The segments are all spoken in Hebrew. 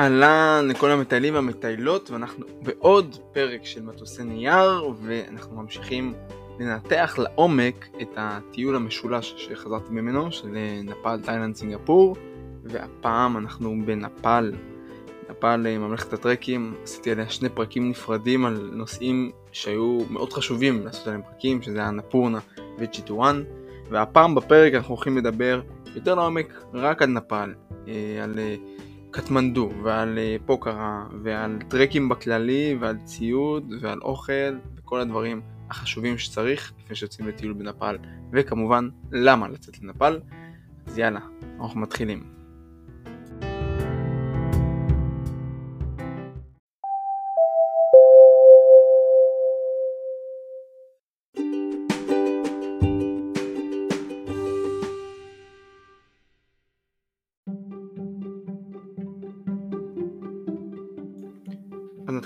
אהלן לכל המטיילים והמטיילות ואנחנו בעוד פרק של מטוסי נייר ואנחנו ממשיכים לנתח לעומק את הטיול המשולש שחזרתי ממנו של נפאל, תאילנד, סינגפור והפעם אנחנו בנפאל, נפאל אה, ממלכת הטרקים, עשיתי עליה שני פרקים נפרדים על נושאים שהיו מאוד חשובים לעשות עליהם פרקים שזה היה נפורנה וצ'יטואן והפעם בפרק אנחנו הולכים לדבר יותר לעומק רק על נפאל, אה, על אה, קטמנדו ועל אה, פוקרה ועל טרקים בכללי ועל ציוד ועל אוכל וכל הדברים החשובים שצריך לפני שיוצאים לטיול בנפאל. וכמובן למה לצאת לנפאל? אז יאללה אנחנו מתחילים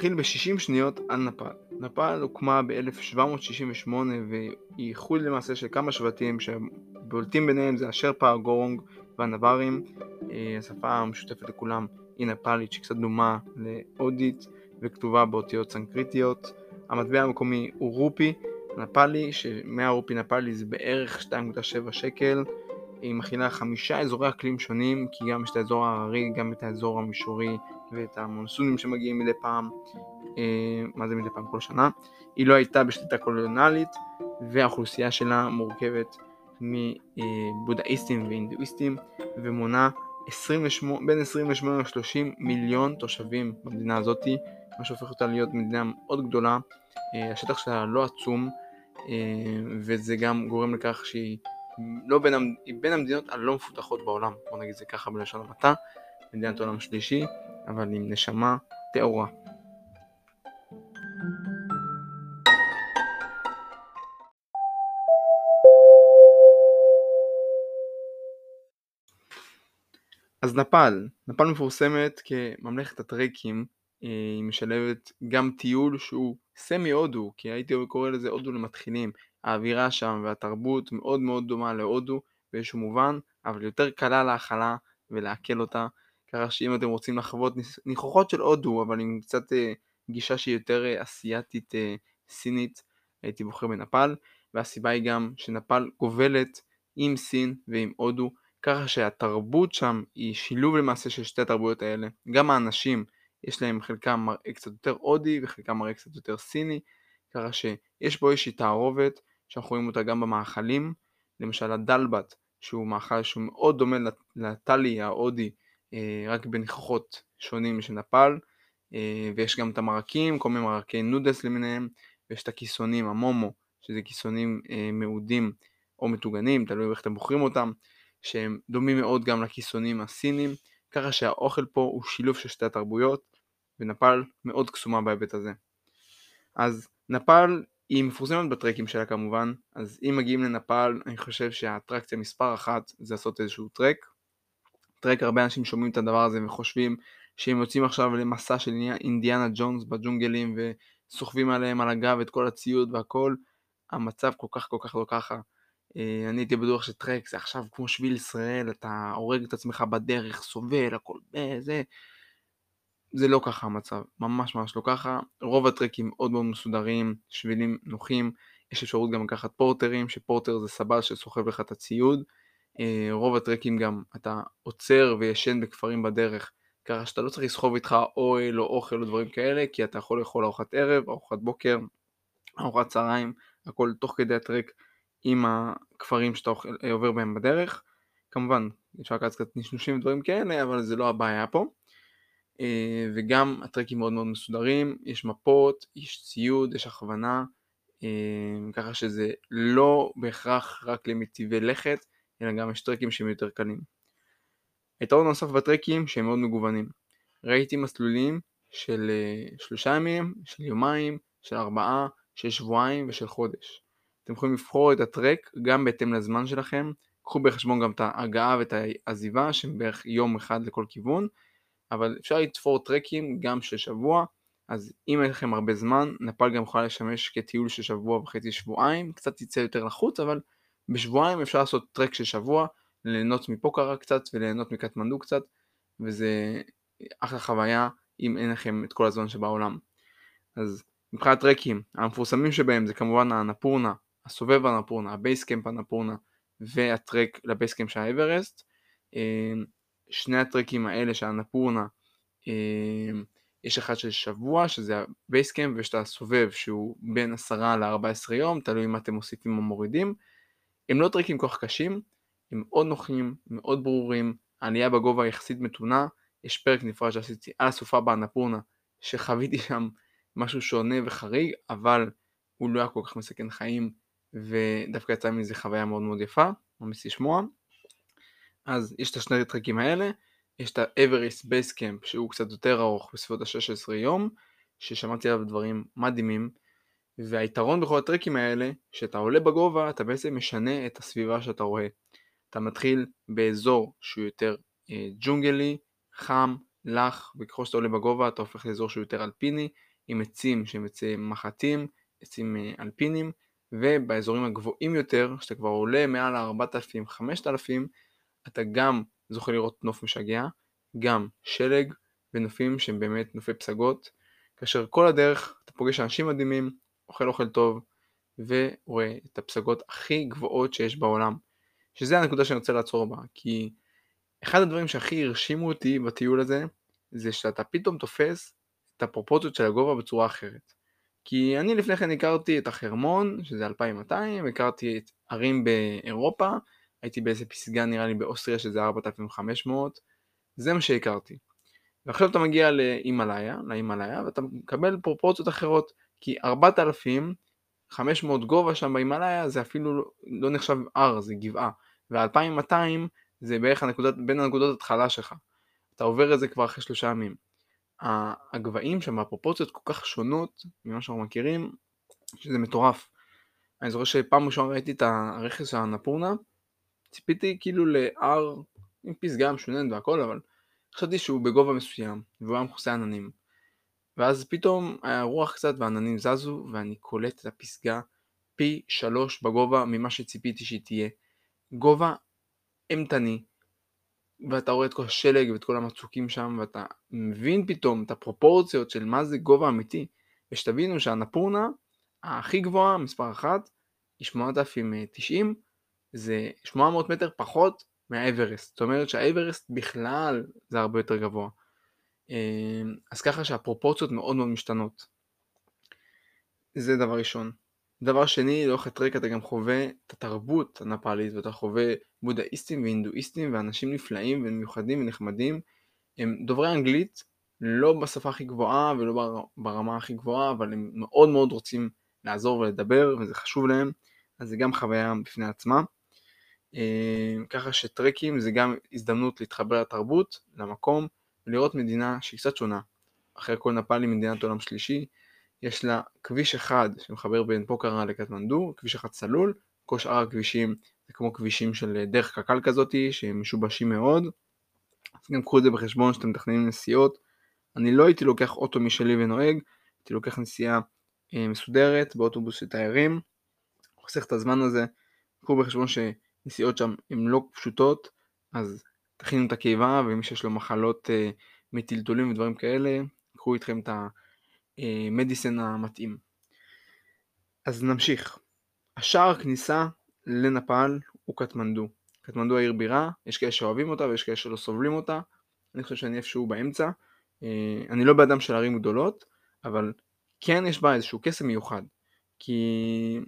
נתחיל ב-60 שניות על נפאל. נפאל הוקמה ב-1768 והיא איחוד למעשה של כמה שבטים שבולטים ביניהם זה השרפה, הגורונג והנברים. אה, השפה המשותפת לכולם היא נפאלית שקצת דומה להודית וכתובה באותיות סנקריטיות. המטבע המקומי הוא רופי נפאלי, ש-100 רופי נפאלי זה בערך 2.7 שקל. היא מכילה חמישה אזורי אקלים שונים, כי גם יש את האזור ההררי, גם את האזור המישורי ואת המונסונים שמגיעים מדי פעם, אה, מה זה מדי פעם כל שנה. היא לא הייתה בשליטה קולוניאלית, והאוכלוסייה שלה מורכבת מבודהיסטים והינדואיסטים, ומונה 28, בין 28 ל-30 מיליון תושבים במדינה הזאתי, מה שהופך אותה להיות מדינה מאוד גדולה. אה, השטח שלה לא עצום, אה, וזה גם גורם לכך שהיא לא בין, היא בין המדינות הלא מפותחות בעולם, בוא נגיד זה ככה בלשון המעטה, מדינת עולם שלישי, אבל עם נשמה טהורה. אז נפאל, נפאל מפורסמת כממלכת הטרקים, אה, היא משלבת גם טיול שהוא סמי הודו, כי הייתי קורא לזה הודו למתחילים, האווירה שם והתרבות מאוד מאוד דומה להודו באיזשהו מובן, אבל יותר קלה להכלה ולעכל אותה, ככה שאם אתם רוצים לחוות ניחוחות של הודו, אבל עם קצת אה, גישה שהיא יותר אה, אסיאתית אה, סינית, הייתי בוחר בנפאל, והסיבה היא גם שנפאל גובלת עם סין ועם הודו, ככה שהתרבות שם היא שילוב למעשה של שתי התרבויות האלה. גם האנשים, יש להם חלקם מראה קצת יותר הודי וחלקם מראה קצת יותר סיני, ככה שיש בו איזושהי תערובת שאנחנו רואים אותה גם במאכלים, למשל הדלבט, שהוא מאכל שהוא מאוד דומה לטלי ההודי, רק בניחוחות שונים של נפאל, אה, ויש גם את המרקים, כל מיני מרקי נודס למיניהם, ויש את הכיסונים, המומו, שזה כיסונים אה, מעודים או מטוגנים, תלוי איך אתם בוחרים אותם, שהם דומים מאוד גם לכיסונים הסינים, ככה שהאוכל פה הוא שילוב של שתי התרבויות, ונפאל מאוד קסומה בהיבט הזה. אז נפאל היא מפורסמת בטרקים שלה כמובן, אז אם מגיעים לנפאל, אני חושב שהאטרקציה מספר אחת זה לעשות איזשהו טרק. טרק, הרבה אנשים שומעים את הדבר הזה וחושבים שהם יוצאים עכשיו למסע של אינדיאנה ג'ונס בג'ונגלים וסוחבים עליהם על הגב את כל הציוד והכל, המצב כל כך כל כך לא ככה. אה, אני הייתי בטוח שטרק זה עכשיו כמו שביל ישראל, אתה הורג את עצמך בדרך, סובל, הכל זה. זה לא ככה המצב, ממש ממש לא ככה. רוב הטרקים מאוד מאוד מסודרים, שבילים נוחים, יש אפשרות גם לקחת פורטרים, שפורטר זה סבל שסוחב לך את הציוד. אה, רוב הטרקים גם אתה עוצר וישן בכפרים בדרך, ככה שאתה לא צריך לסחוב איתך אוהל או אוכל או דברים כאלה, כי אתה יכול לאכול ארוחת ערב, ארוחת בוקר, ארוחת צהריים, הכל תוך כדי הטרק עם הכפרים שאתה אה, עובר בהם בדרך. כמובן, אפשר לקחת קצת נשנושים ודברים כאלה, אבל זה לא הבעיה פה. אה, וגם הטרקים מאוד מאוד מסודרים, יש מפות, יש ציוד, יש הכוונה, ככה שזה לא בהכרח רק למטיבי לכת, אלא גם יש טרקים שהם יותר קלים. היתרון נוסף בטרקים שהם מאוד מגוונים. ראיתי מסלולים של אה, שלושה ימים, של יומיים, של ארבעה, של שבועיים ושל חודש. אתם יכולים לבחור את הטרק גם בהתאם לזמן שלכם, קחו בחשבון גם את ההגעה ואת העזיבה שהם בערך יום אחד לכל כיוון, אבל אפשר לתפור טרקים גם של שבוע, אז אם אין לכם הרבה זמן, נפאל גם יכולה לשמש כטיול של שבוע וחצי שבועיים, קצת יצא יותר לחוץ, אבל בשבועיים אפשר לעשות טרק של שבוע, ליהנות מפוקרה קצת וליהנות מקטמנדו קצת, וזה אחלה חוויה אם אין לכם את כל הזמן שבעולם. אז מבחינת טרקים, המפורסמים שבהם זה כמובן האנפורנה, הסובב האנפורנה, ה base camp האנפורנה והטרק ל base camp של האברסט. אמ, שני הטרקים האלה של האנפורנה, אמ, יש אחד של שבוע שזה ה base camp ויש את הסובב שהוא בין 10 ל-14 יום, תלוי אם אתם מוסיפים או מורידים. הם לא טרקים כל כך קשים, הם מאוד נוחים, מאוד ברורים, העלייה בגובה יחסית מתונה, יש פרק נפרד שעשיתי על הסופה באנפורנה, שחוויתי שם משהו שונה וחריג, אבל הוא לא היה כל כך מסכן חיים, ודווקא יצא מזה חוויה מאוד מאוד יפה, ממש לשמוע. אז יש את השני הטרקים האלה, יש את ה Everest base camp שהוא קצת יותר ארוך בסביבות ה-16 יום, ששמעתי עליו דברים מדהימים, והיתרון בכל הטרקים האלה, שאתה עולה בגובה אתה בעצם משנה את הסביבה שאתה רואה. אתה מתחיל באזור שהוא יותר אה, ג'ונגלי, חם, לח, וככל שאתה עולה בגובה אתה הופך לאזור שהוא יותר אלפיני, עם עצים שהם עצי מחטים, עצים אה, אלפינים, ובאזורים הגבוהים יותר, שאתה כבר עולה מעל ה-4000-5000, אתה גם זוכה לראות נוף משגע, גם שלג ונופים שהם באמת נופי פסגות, כאשר כל הדרך אתה פוגש אנשים מדהימים, אוכל אוכל טוב, ורואה את הפסגות הכי גבוהות שיש בעולם. שזה הנקודה שאני רוצה לעצור בה, כי אחד הדברים שהכי הרשימו אותי בטיול הזה, זה שאתה פתאום תופס את הפרופורציות של הגובה בצורה אחרת. כי אני לפני כן הכרתי את החרמון, שזה 2200, הכרתי את ערים באירופה, הייתי באיזה פסגה נראה לי באוסטריה שזה 4500, זה מה שהכרתי. ועכשיו אתה מגיע להימאליה, להימאליה, ואתה מקבל פרופורציות אחרות, כי 4500 גובה שם בהימאליה זה אפילו לא, לא נחשב הר, זה גבעה, ו-2200 זה בערך הנקודות, בין הנקודות התחלה שלך. אתה עובר את זה כבר אחרי שלושה ימים. הגבהים שם, הפרופורציות כל כך שונות ממה שאנחנו מכירים, שזה מטורף. אני זוכר שפעם ראשונה ראיתי את הרכס של הנפורנה, ציפיתי כאילו להר עם פסגה משוננת והכל, אבל חשבתי שהוא בגובה מסוים, והוא היה מכוסה עננים. ואז פתאום היה רוח קצת והעננים זזו, ואני קולט את הפסגה פי שלוש בגובה ממה שציפיתי שהיא תהיה. גובה אימתני, ואתה רואה את כל השלג ואת כל המצוקים שם, ואתה מבין פתאום את הפרופורציות של מה זה גובה אמיתי, ושתבינו שהנפורנה הכי גבוהה, מספר אחת, היא 8,090, זה 800 מטר פחות מהאברסט. זאת אומרת שהאברסט בכלל זה הרבה יותר גבוה. אמ, אז ככה שהפרופורציות מאוד מאוד משתנות. זה דבר ראשון. דבר שני, לאורך הטרק אתה גם חווה את התרבות הנפאלית ואתה חווה בודהיסטים והינדואיסטים ואנשים נפלאים ומיוחדים ונחמדים. הם דוברי אנגלית, לא בשפה הכי גבוהה ולא ברמה הכי גבוהה, אבל הם מאוד מאוד רוצים לעזור ולדבר וזה חשוב להם, אז זה גם חוויה בפני עצמה. אה, ככה שטרקים זה גם הזדמנות להתחבר לתרבות, למקום, ולראות מדינה שהיא קצת שונה. אחרי הכל נפאל היא מדינת עולם שלישי, יש לה כביש אחד שמחבר בין פוקרה לקטמנדו, כביש אחד צלול, כל שאר הכבישים זה כמו כבישים של דרך קק"ל כזאתי, שהם משובשים מאוד. אז גם קחו את זה בחשבון שאתם מתכננים נסיעות. אני לא הייתי לוקח אוטו משלי ונוהג, הייתי לוקח נסיעה אה, מסודרת באוטובוס של תיירים, חוסך את הזמן הזה. קחו בחשבון שנסיעות שם הן לא פשוטות, אז תכינו את הקיבה, ומי שיש לו מחלות אה, מטלטולים ודברים כאלה, קחו איתכם את. המדיסן אה, המתאים. אז נמשיך. השער הכניסה לנפאל הוא קטמנדו. קטמנדו העיר בירה, יש כאלה שאוהבים אותה ויש כאלה שלא סובלים אותה. אני חושב שאני איפשהו באמצע. אה, אני לא באדם של ערים גדולות, אבל כן יש בה איזשהו קסם מיוחד. כי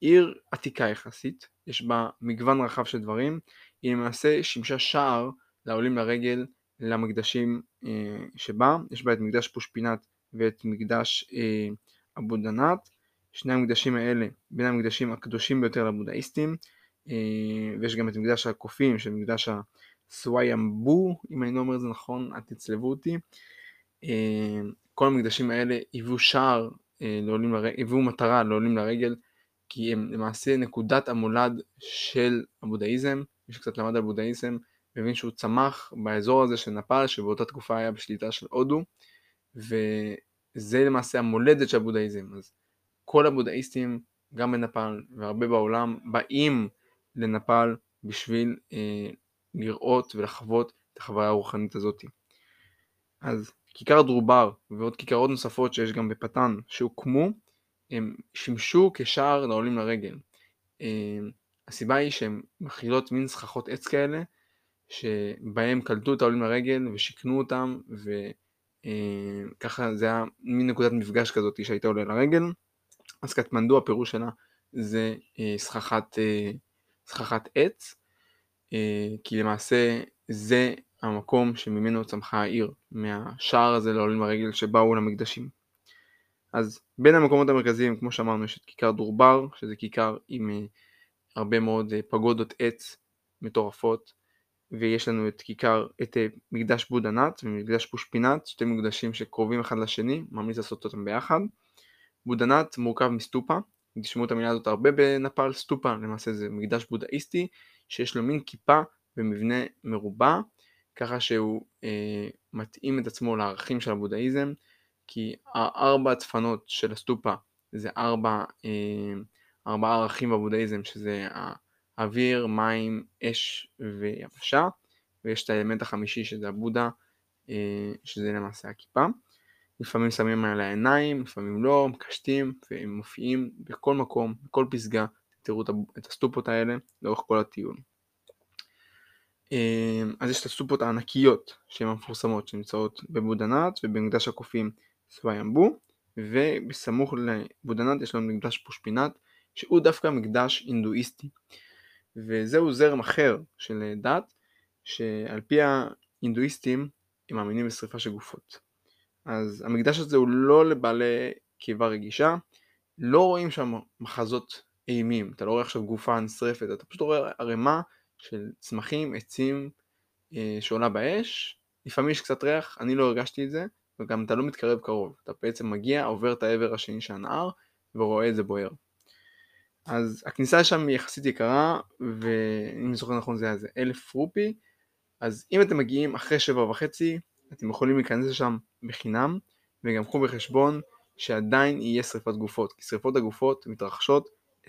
עיר עתיקה יחסית, יש בה מגוון רחב של דברים, היא למעשה שימשה שער לעולים לרגל למקדשים אה, שבה, יש בה את מקדש פושפינת ואת מקדש אה, אבו דנת. שני המקדשים האלה בין המקדשים הקדושים ביותר לבודהיסטים, אה, ויש גם את מקדש הקופים של מקדש הסוויאמבו, אם אני לא אומר את זה נכון, אל תצלבו אותי. כל המקדשים האלה היוו שער לעולים לרגל, היוו מטרה לעולים לרגל, כי הם למעשה נקודת המולד של הבודהיזם, מי שקצת למד על בודהיזם, מבין שהוא צמח באזור הזה של נפאל, שבאותה תקופה היה בשליטה של הודו, וזה למעשה המולדת של הבודהיזם. אז כל הבודהיסטים, גם בנפאל והרבה בעולם, באים לנפאל בשביל אה, לראות ולחוות את החוויה הרוחנית הזאת. אז כיכר דרובר ועוד כיכרות נוספות שיש גם בפתן שהוקמו, הם שימשו כשער לעולים לרגל. אה, הסיבה היא שהן מכילות מין סככות עץ כאלה, שבהם קלטו את העולים לרגל ושיכנו אותם, וככה זה היה מין נקודת מפגש כזאת שהייתה עולה לרגל. אז קטמנדו הפירוש שלה זה סככת, סככת עץ, כי למעשה זה המקום שממנו צמחה העיר, מהשער הזה לעולים לרגל שבאו למקדשים. אז בין המקומות המרכזיים, כמו שאמרנו, יש את כיכר דורבר, שזה כיכר עם הרבה מאוד uh, פגודות עץ מטורפות, ויש לנו את כיכר, את uh, מקדש בודנת ומקדש פושפינת, שתי מקדשים שקרובים אחד לשני, ממליץ לעשות אותם ביחד. בודנת מורכב מסטופה, תשמעו את המילה הזאת הרבה בנפאל, סטופה למעשה זה מקדש בודהיסטי, שיש לו מין כיפה ומבנה מרובע, ככה שהוא אה, מתאים את עצמו לערכים של הבודהיזם, כי הארבע הדפנות של הסטופה זה ארבע, אה, ארבע ערכים בבודהיזם, שזה האוויר, מים, אש ויבשה, ויש את האלמנט החמישי שזה הבודה, אה, שזה למעשה הכיפה. לפעמים שמים על העיניים, לפעמים לא, מקשטים, והם מופיעים בכל מקום, בכל פסגה, תראו את הסטופות האלה לאורך כל הטיול. אמ, אז יש את הסופות הענקיות שהן המפורסמות שנמצאות בבודנת ובמקדש הקופים סוויאמבו ובסמוך לבודנת יש לנו מקדש פושפינת שהוא דווקא מקדש הינדואיסטי. וזהו זרם אחר של דת שעל פי ההינדואיסטים הם מאמינים בשריפה של גופות. אז המקדש הזה הוא לא לבעלי קיבה רגישה לא רואים שם מחזות אימים. אתה לא רואה עכשיו גופה נשרפת אתה פשוט רואה ערימה של צמחים, עצים אה, שעולה באש, לפעמים יש קצת ריח, אני לא הרגשתי את זה, וגם אתה לא מתקרב קרוב, אתה בעצם מגיע, עובר את העבר השני של הנהר, ורואה את זה בוער. אז הכניסה לשם היא יחסית יקרה, ואם אני זוכר נכון זה היה איזה אלף רופי, אז אם אתם מגיעים אחרי שבע וחצי, אתם יכולים להיכנס לשם בחינם, וגם קחו בחשבון שעדיין יהיה שריפת גופות, כי שריפות הגופות מתרחשות 24/7,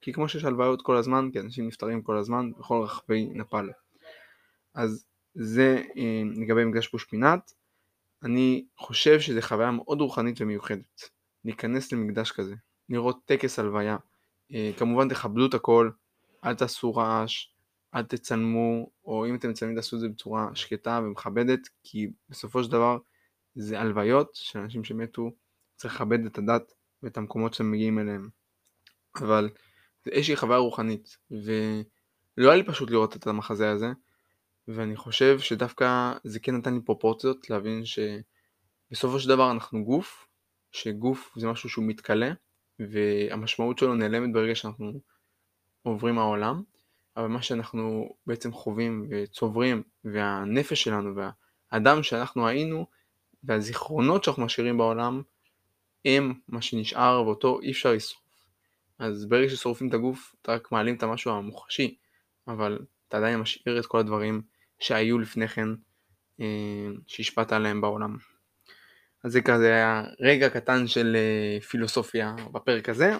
כי כמו שיש הלוויות כל הזמן, כי אנשים נפטרים כל הזמן בכל רחבי נפאל. אז זה אה, לגבי מקדש פושפינת. אני חושב שזו חוויה מאוד רוחנית ומיוחדת. להיכנס למקדש כזה, לראות טקס הלוויה. אה, כמובן תכבדו את הכל, אל תעשו רעש, אל תצלמו, או אם אתם מצלמים תעשו את זה בצורה שקטה ומכבדת, כי בסופו של דבר זה הלוויות של אנשים שמתו, צריך לכבד את הדת ואת המקומות שהם מגיעים אליהם. אבל זה איזושהי חוויה רוחנית, ולא היה לי פשוט לראות את המחזה הזה, ואני חושב שדווקא זה כן נתן לי פרופורציות להבין שבסופו של דבר אנחנו גוף, שגוף זה משהו שהוא מתכלה, והמשמעות שלו נעלמת ברגע שאנחנו עוברים העולם, אבל מה שאנחנו בעצם חווים וצוברים, והנפש שלנו והאדם שאנחנו היינו, והזיכרונות שאנחנו משאירים בעולם, הם מה שנשאר ואותו אי אפשר לשרוף. אז ברגע ששורפים את הגוף אתה רק מעלים את המשהו המוחשי, אבל אתה עדיין משאיר את כל הדברים שהיו לפני כן אה, שהשפעת עליהם בעולם. אז זה כזה היה רגע קטן של אה, פילוסופיה בפרק הזה,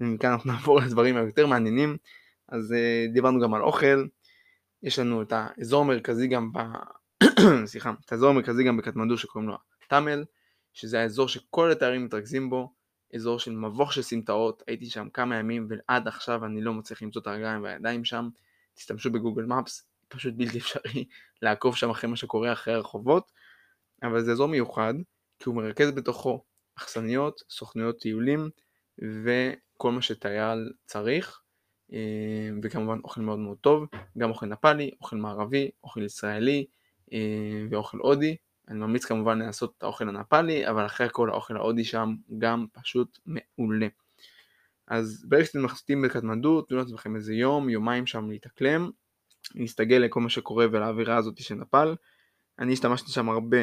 ומכאן אנחנו נעבור לדברים היותר מעניינים. אז אה, דיברנו גם על אוכל, יש לנו את האזור המרכזי גם ב... סליחה, את האזור המרכזי גם בקטמנדו שקוראים לו תאמל, שזה האזור שכל התארים מתרכזים בו, אזור של מבוך של סמטאות, הייתי שם כמה ימים ועד עכשיו אני לא מצליח למצוא את הרגליים והידיים שם, תשתמשו בגוגל מפס, פשוט בלתי אפשרי לעקוב שם אחרי מה שקורה אחרי הרחובות, אבל זה אזור מיוחד, כי הוא מרכז בתוכו אכסניות, סוכנויות טיולים וכל מה שטייל צריך, אה, וכמובן אוכל מאוד מאוד טוב, גם אוכל נפאלי, אוכל מערבי, אוכל ישראלי אה, ואוכל הודי, אני ממליץ כמובן לנסות את האוכל הנפאלי, אבל אחרי הכל האוכל ההודי שם גם פשוט מעולה. אז ברגע שאתם מחליטים בקטמנדו, תנו לעצמכם איזה יום, יומיים שם להתאקלם, להסתגל לכל מה שקורה ולאווירה הזאת של נפאל. אני השתמשתי שם הרבה,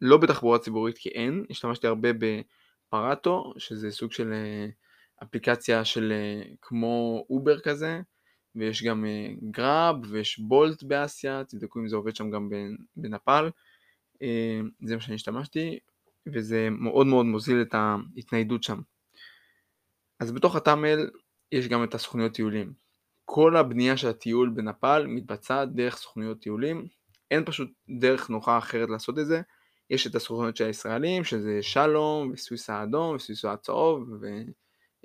לא בתחבורה ציבורית כי אין, השתמשתי הרבה ב Pathao, שזה סוג של אה, אפליקציה של אה, כמו Uber כזה, ויש גם Grab אה, ויש Bolt באסיה, תבדקו אם זה עובד שם גם בנפאל. זה מה שאני השתמשתי, וזה מאוד מאוד מוזיל את ההתניידות שם. אז בתוך הטאמל יש גם את הסוכניות טיולים. כל הבנייה של הטיול בנפאל מתבצעת דרך סוכניות טיולים, אין פשוט דרך נוחה אחרת לעשות את זה. יש את הסוכנות של הישראלים, שזה שלום, וסוויס האדום, וסוויס הצהוב,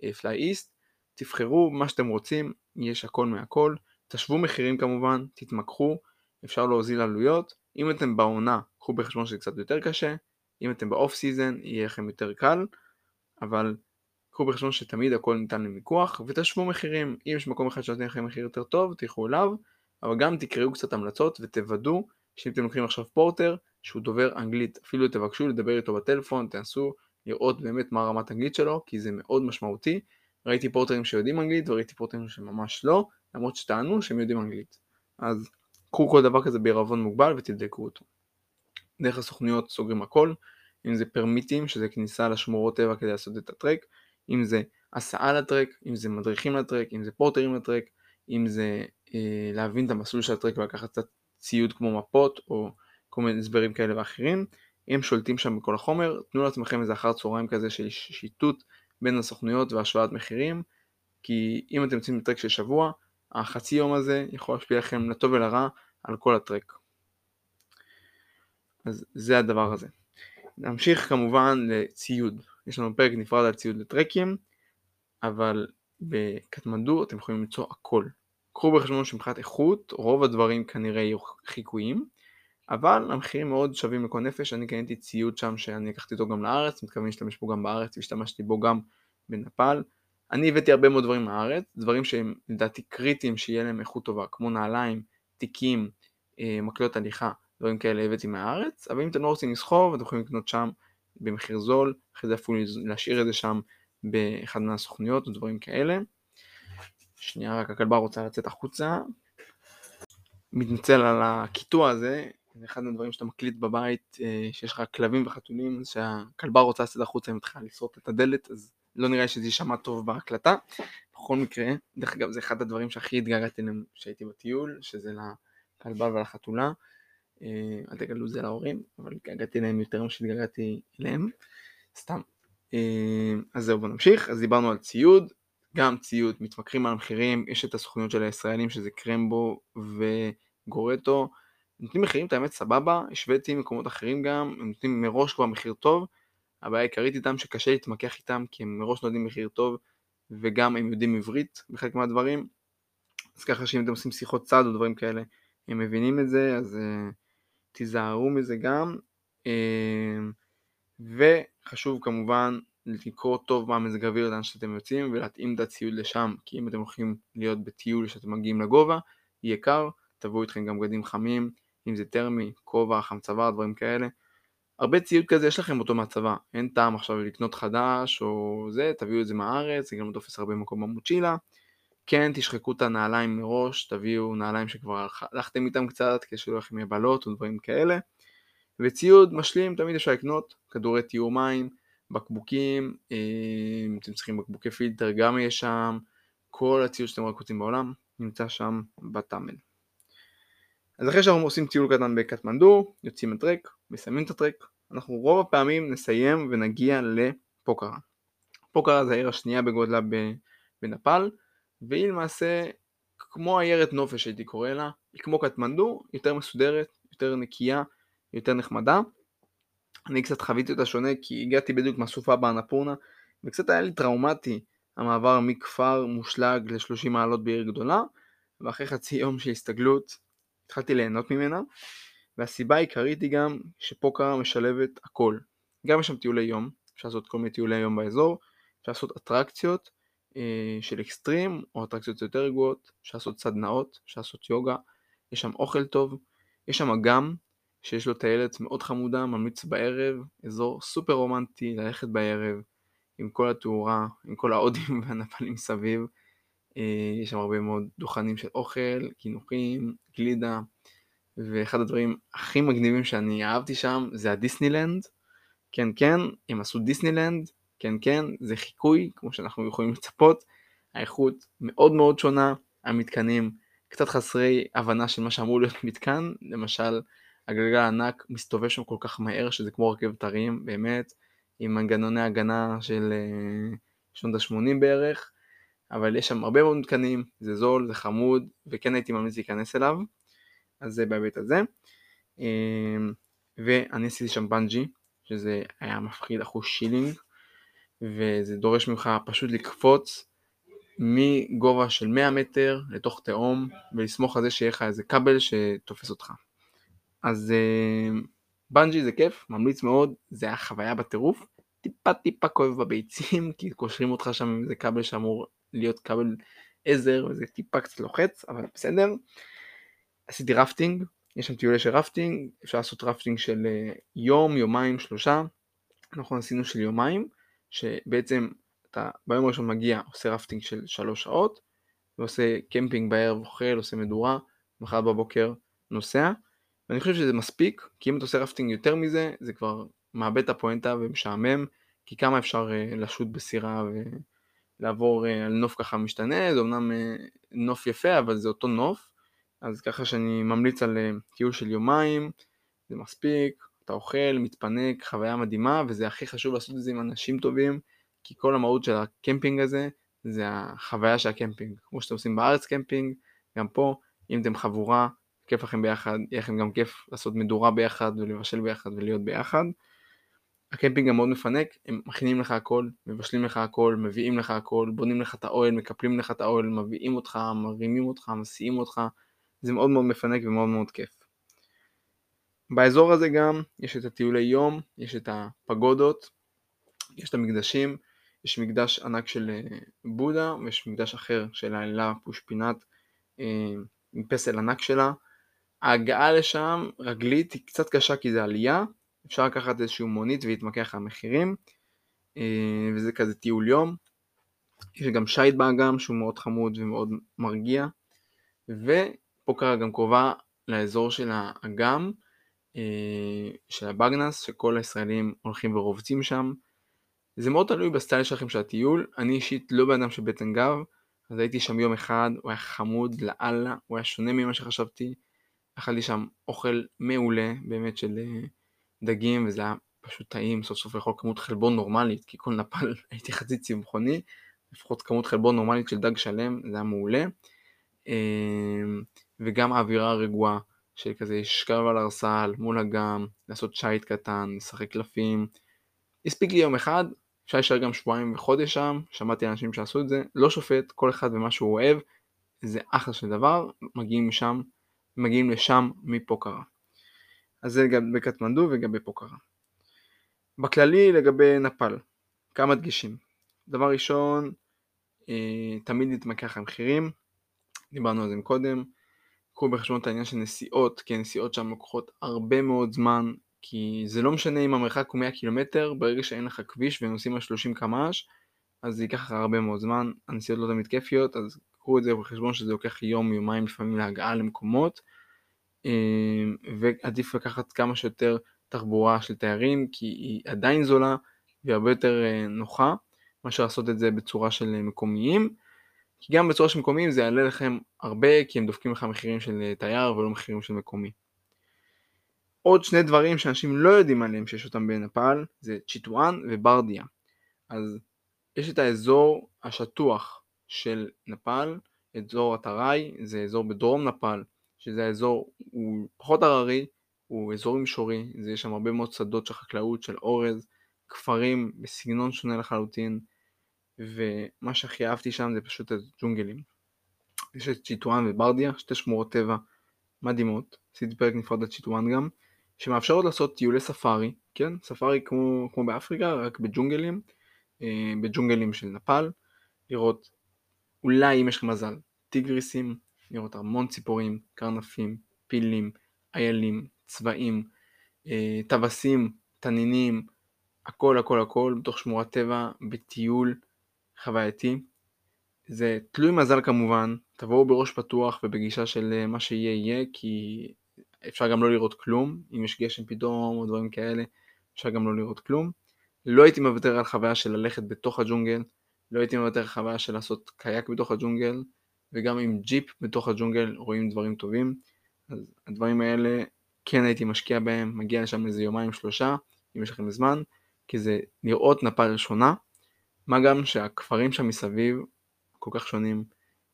ו Fly East. תבחרו מה שאתם רוצים, יש הכל מהכל. תשוו מחירים כמובן, תתמקחו, אפשר להוזיל עלויות. אם אתם בעונה, קחו בחשבון שזה קצת יותר קשה. אם אתם ב off season, יהיה לכם יותר קל. אבל קחו בחשבון שתמיד הכל ניתן למיקוח, ותשוו מחירים. אם יש מקום אחד שנותן לכם מחיר יותר טוב, תלכו אליו, אבל גם תקראו קצת המלצות ותוודאו שאם אתם לוקחים עכשיו פורטר, שהוא דובר אנגלית, אפילו תבקשו לדבר איתו בטלפון, תנסו לראות באמת מה רמת האנגלית שלו, כי זה מאוד משמעותי. ראיתי פורטרים שיודעים אנגלית וראיתי פורטרים שממש לא, למרות שטענו שהם יודעים אנגלית. אז קחו כל דבר כזה בערבון מוגבל ותבדקו אותו. דרך הסוכנויות סוגרים הכל, אם זה פרמיטים, שזה כניסה לשמורות טבע כדי לעשות את הטרק, אם זה הסעה לטרק, אם זה מדריכים לטרק, אם זה פורטרים לטרק, אם זה להבין את המסלול של הטרק ולקחת קצת ציוד כמו מפות או כל מיני הסברים כאלה ואחרים. הם שולטים שם בכל החומר, תנו לעצמכם איזה אחר צהריים כזה של שיטוט בין הסוכנויות והשוואת מחירים, כי אם אתם יוצאים לטרק של שבוע, החצי יום הזה יכול להשפיע לכם לטוב ולרע על כל הטרק. אז זה הדבר הזה. נמשיך כמובן לציוד. יש לנו פרק נפרד על ציוד לטרקים, אבל בקטמנדו אתם יכולים למצוא הכל. קחו בחשבון שמבחינת איכות, רוב הדברים כנראה יהיו חיקויים, אבל המחירים מאוד שווים לכל נפש, אני קניתי ציוד שם שאני לקחתי אותו גם לארץ, מתכוון להשתמש בו גם בארץ והשתמשתי בו גם בנפאל. אני הבאתי הרבה מאוד דברים לארץ, דברים שהם לדעתי קריטיים שיהיה להם איכות טובה, כמו נעליים, תיקים, אה, מקלות הליכה, דברים כאלה הבאתי מהארץ, אבל אם אתם לא רוצים לסחוב, אתם יכולים לקנות שם במחיר זול, אחרי זה אפילו להשאיר את זה שם באחד מהסוכניות או דברים כאלה. שנייה, רק הכלבה רוצה לצאת החוצה. מתנצל על הקיטוע הזה, זה אחד הדברים שאתה מקליט בבית, אה, שיש לך כלבים וחתולים, אז שהכלבה רוצה לצאת החוצה היא מתחילה לשרוט את הדלת, אז לא נראה שזה יישמע טוב בהקלטה. בכל מקרה, דרך אגב זה אחד הדברים שהכי התגעגעתי אליהם כשהייתי בטיול, שזה לכלבה ולחתולה. אה, אל תגלו את זה להורים, אבל התגעגעתי אליהם יותר ממה שהתגעגעתי אליהם, סתם. אה, אז זהו, בוא נמשיך. אז דיברנו על ציוד, גם ציוד, מתמקרים על המחירים, יש את הסוכניות של הישראלים שזה קרמבו וגורטו, נותנים מחירים את האמת סבבה, השוויתי מקומות אחרים גם, הם נותנים מראש כבר מחיר טוב, הבעיה העיקרית איתם שקשה להתמקח איתם כי הם מראש נותנים מחיר טוב וגם הם יודעים עברית בחלק מהדברים, אז ככה שאם אתם עושים שיחות צד או דברים כאלה הם מבינים את זה, אז uh, תיזהרו מזה גם. Uh, וחשוב כמובן לקרוא טוב מה מזג האוויר לאן שאתם יוצאים ולהתאים את הציוד לשם כי אם אתם הולכים להיות בטיול שאתם מגיעים לגובה יהיה קר, תבואו איתכם גם בגדים חמים, אם זה טרמי, כובע, חמצבר, דברים כאלה. הרבה ציוד כזה יש לכם אותו מהצבא, אין טעם עכשיו לקנות חדש או זה, תביאו את זה מהארץ, זה גם לא תופס הרבה מקום במוצ'ילה. כן, תשחקו את הנעליים מראש, תביאו נעליים שכבר הלכתם איתם קצת, כדי שלא לכם יבלות או כאלה. וציוד משלים תמיד אפשר לקנות, כדורי טיהור מים, בקבוקים, אה, אם אתם צריכים בקבוקי פילטר גם יש שם, כל הציוד שאתם רק רוצים בעולם נמצא שם בטאמל. אז אחרי שאנחנו עושים טיול קטן בקטמנדו, יוצאים לטרק, מסיימים את הטרק, אנחנו רוב הפעמים נסיים ונגיע לפוקרה. פוקרה זה העיר השנייה בגודלה בנפאל, והיא למעשה כמו עיירת נופש הייתי קורא לה, היא כמו קטמנדו, יותר מסודרת, יותר נקייה, יותר נחמדה. אני קצת חוויתי אותה שונה כי הגעתי בדיוק מהסופה באנפורנה וקצת היה לי טראומטי המעבר מכפר מושלג ל-30 מעלות בעיר גדולה ואחרי חצי יום של הסתגלות התחלתי ליהנות ממנה והסיבה העיקרית היא גם שפוקרה משלבת הכל. גם יש שם טיולי יום, אפשר לעשות כל מיני טיולי יום באזור, אפשר לעשות אטרקציות אה, של אקסטרים או אטרקציות יותר רגועות, אפשר לעשות סדנאות, אפשר לעשות יוגה, יש שם אוכל טוב, יש שם אגם שיש לו טיילת מאוד חמודה, ממליץ בערב, אזור סופר רומנטי ללכת בערב עם כל התאורה, עם כל ההודים והנפלים סביב. אה, יש שם הרבה מאוד דוכנים של אוכל, קינוחים, גלידה, ואחד הדברים הכי מגניבים שאני אהבתי שם זה הדיסנילנד. כן כן, הם עשו דיסנילנד, כן כן, זה חיקוי, כמו שאנחנו יכולים לצפות. האיכות מאוד מאוד שונה, המתקנים קצת חסרי הבנה של מה שאמור להיות מתקן, למשל הגלגל הענק מסתובב שם כל כך מהר שזה כמו רכבת הרים, באמת, עם מנגנוני הגנה של uh, שנות ה-80 בערך, אבל יש שם הרבה מאוד מתקנים, זה זול, זה חמוד, וכן הייתי ממליץ להיכנס אליו, אז זה בהיבט הזה. ואני עשיתי שם בנג'י, שזה היה מפחיד אחושילינג, וזה דורש ממך פשוט לקפוץ מגובה של 100 מטר לתוך תהום, ולסמוך על זה שיהיה לך איזה כבל שתופס אותך. אז בנג'י זה כיף, ממליץ מאוד, זה היה חוויה בטירוף, טיפה טיפה כואב בביצים, כי קושרים אותך שם עם איזה כבל שאמור להיות כבל עזר, וזה טיפה קצת לוחץ, אבל בסדר. עשיתי רפטינג, יש שם טיולי של רפטינג, אפשר לעשות רפטינג של אה, יום, יומיים, שלושה. אנחנו עשינו של יומיים, שבעצם אתה ביום הראשון מגיע, עושה רפטינג של שלוש שעות, ועושה קמפינג בערב, אוכל, עושה מדורה, מחר בבוקר נוסע. ואני חושב שזה מספיק, כי אם אתה עושה רפטינג יותר מזה, זה כבר מאבד את הפואנטה ומשעמם, כי כמה אפשר אה, לשוט בסירה ולעבור אה, על נוף ככה משתנה, זה אמנם אה, נוף יפה, אבל זה אותו נוף, אז ככה שאני ממליץ על טיול של יומיים, זה מספיק, אתה אוכל, מתפנק, חוויה מדהימה, וזה הכי חשוב לעשות את זה עם אנשים טובים, כי כל המהות של הקמפינג הזה, זה החוויה של הקמפינג. כמו שאתם עושים בארץ קמפינג, גם פה, אם אתם חבורה, כיף לכם ביחד, יהיה לכם גם כיף לעשות מדורה ביחד ולבשל ביחד ולהיות ביחד. הקמפינג גם מאוד מפנק, הם מכינים לך הכל, מבשלים לך הכל, מביאים לך הכל, בונים לך את האוהל, מקפלים לך את האוהל, מביאים אותך, מרימים אותך, מסיעים אותך, זה מאוד מאוד מפנק ומאוד מאוד כיף. באזור הזה גם יש את הטיולי יום, יש את הפגודות, יש את המקדשים, יש מקדש ענק של אה, בודה ויש מקדש אחר של האלה פושפינת אה, עם פסל ענק שלה. ההגעה לשם רגלית היא קצת קשה כי זה עלייה, אפשר לקחת איזשהו מונית ולהתמקח על מחירים, אה, וזה כזה טיול יום. יש גם שייט באגם שהוא מאוד חמוד ומאוד מרגיע, ופוקרה גם קרובה לאזור של האגם, אה, של הבגנס, שכל הישראלים הולכים ורובצים שם. זה מאוד תלוי בסטייל שלכם של הטיול, אני אישית לא בן אדם של בטן גב, אז הייתי שם יום אחד, הוא היה חמוד לאללה, הוא היה שונה ממה שחשבתי, אכלתי שם אוכל מעולה, באמת של אה, דגים, וזה היה פשוט טעים, סוף סוף לאכול כמות חלבון נורמלית, כי כל נפל הייתי חצי צמחוני, לפחות כמות חלבון נורמלית של דג שלם, זה היה מעולה. אמ, וגם האווירה הרגועה של כזה לשכב על ארסל מול אגם, לעשות שייט קטן, לשחק קלפים. הספיק לי יום אחד, אפשר להישאר גם שבועיים וחודש שם, שמעתי אנשים שעשו את זה, לא שופט, כל אחד ומה שהוא אוהב, זה אחלה של דבר, מגיעים משם, מגיעים לשם מפה קרה. אז זה גם בקטמנדו וגם בפוקרה. בכללי לגבי נפאל, כמה דגשים. דבר ראשון, אה, תמיד להתמקח על מחירים, דיברנו על זה קודם. קחו בחשבון את העניין של נסיעות, כי הנסיעות שם לוקחות הרבה מאוד זמן, כי זה לא משנה אם המרחק הוא 100 קילומטר, ברגע שאין לך כביש ונוסעים על 30 קמ"ש, אז זה ייקח לך הרבה מאוד זמן, הנסיעות לא תמיד כיפיות, אז קחו את זה בחשבון שזה לוקח יום, יומיים לפעמים להגעה למקומות. אמ, ועדיף לקחת כמה שיותר תחבורה של תיירים כי היא עדיין זולה והיא הרבה יותר אה, נוחה מאשר לעשות את זה בצורה של אה, מקומיים כי גם בצורה של מקומיים זה יעלה לכם הרבה כי הם דופקים לך מחירים של אה, תייר ולא מחירים של מקומי. עוד שני דברים שאנשים לא יודעים עליהם שיש אותם בנפאל זה צ'יטואן וברדיה. אז יש את האזור השטוח של נפאל, אזור הטראי, זה אזור בדרום נפאל שזה האזור, הוא פחות הררי, הוא אזור מישורי, יש שם הרבה מאוד שדות של חקלאות, של אורז, כפרים בסגנון שונה לחלוטין, ומה שהכי אהבתי שם זה פשוט הג'ונגלים. יש את צ'יטואן וברדיה, שתי שמורות טבע מדהימות, עשיתי פרק נפרד על צ'יטואן גם, שמאפשרות לעשות טיולי ספארי, כן? ספארי כמו, כמו באפריקה, רק בג'ונגלים, אה, בג'ונגלים של נפאל, לראות אולי אם יש לך מזל, טיגריסים, לראות המון ציפורים, קרנפים, פילים, איילים, צבעים, אה, טווסים, תנינים, הכל הכל הכל בתוך שמורת טבע, בטיול חווייתי. זה תלוי מזל כמובן, תבואו בראש פתוח ובגישה של אה, מה שיהיה יהיה, כי אפשר גם לא לראות כלום, אם יש גשם פתאום או דברים כאלה, אפשר גם לא לראות כלום. לא הייתי מוותר על חוויה של ללכת בתוך הג'ונגל, לא הייתי מוותר על חוויה של לעשות קייק בתוך הג'ונגל, וגם עם ג'יפ בתוך הג'ונגל רואים דברים טובים. אז הדברים האלה כן הייתי משקיע בהם, מגיע לשם איזה יומיים שלושה, אם יש לכם זמן, כי זה לראות נפה ראשונה, מה גם שהכפרים שם מסביב כל כך שונים.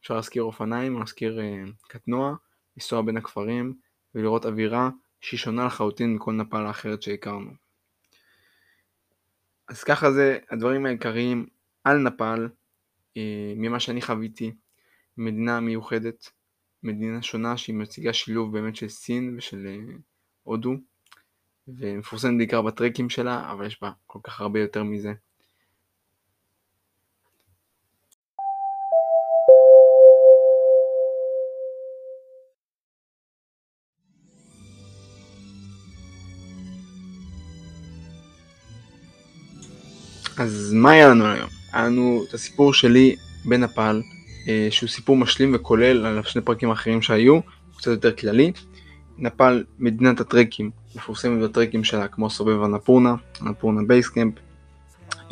אפשר להזכיר אופניים, להזכיר uh, קטנוע, לנסוע בין הכפרים ולראות אווירה שהיא שונה לחלוטין מכל נפאל האחרת שהכרנו. אז ככה זה הדברים העיקריים על נפאל, אה, ממה שאני חוויתי, מדינה מיוחדת, מדינה שונה שהיא מציגה שילוב באמת של סין ושל אה, הודו, ומפורסמת בעיקר בטרקים שלה, אבל יש בה כל כך הרבה יותר מזה. אז מה היה לנו היום? היה לנו את הסיפור שלי בנפאל, אה, שהוא סיפור משלים וכולל על שני פרקים אחרים שהיו, הוא קצת יותר כללי. נפאל, מדינת הטרקים, מפורסמת בטרקים שלה כמו סובב אנפורנה, אנפורנה base camp,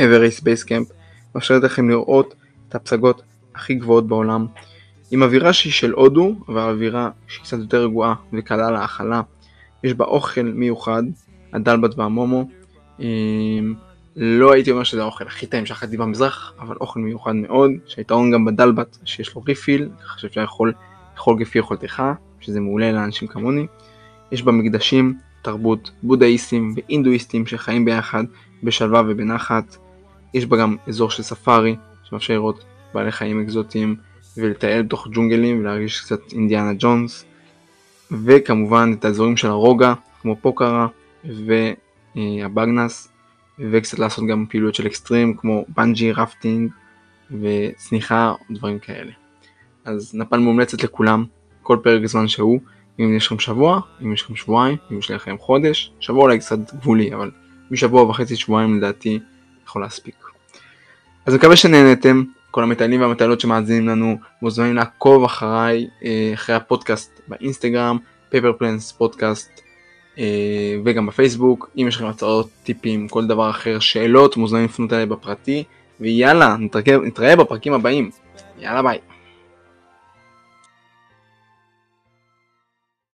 אוורסט base camp, מאפשרת לכם לראות את הפסגות הכי גבוהות בעולם, עם אווירה שהיא של הודו, אבל אווירה שהיא קצת יותר רגועה וקלה להכלה. יש בה אוכל מיוחד, הדלבט והמומו. אה, לא הייתי אומר שזה האוכל הכי טעים שאכלתי במזרח, אבל אוכל מיוחד מאוד, שהיתרון גם בדלבט שיש לו refill, ככה שאפשר לאכול לאכול כפי יכולתך, שזה מעולה לאנשים כמוני. יש בה מקדשים, תרבות, בודהיסטים ואינדואיסטים שחיים ביחד בשלווה ובנחת. יש בה גם אזור של ספארי, שמאפשר לראות בעלי חיים אקזוטיים ולטייל בתוך ג'ונגלים ולהרגיש קצת אינדיאנה ג'ונס. וכמובן את האזורים של הרוגע, כמו פוקרה והבגנס. וקצת לעשות גם פעילויות של אקסטרים כמו בנג'י, רפטינג וצניחה דברים כאלה. אז נפל מומלצת לכולם, כל פרק זמן שהוא, אם יש לכם שבוע, אם יש לכם שבועיים, אם יש לכם חודש, שבוע אולי קצת גבולי, אבל משבוע וחצי שבועיים לדעתי יכול להספיק. אז מקווה שנהנתם, כל המטיילים והמטיילות שמאזינים לנו מוזמנים לעקוב אחריי, אה, אחרי הפודקאסט באינסטגרם, פייפר אה, וגם בפייסבוק. אם יש לכם הצעות, טיפים, כל דבר אחר, שאלות, מוזמנים לפנות אליי בפרטי. ויאללה, נתראה בפרקים הבאים. יאללה ביי.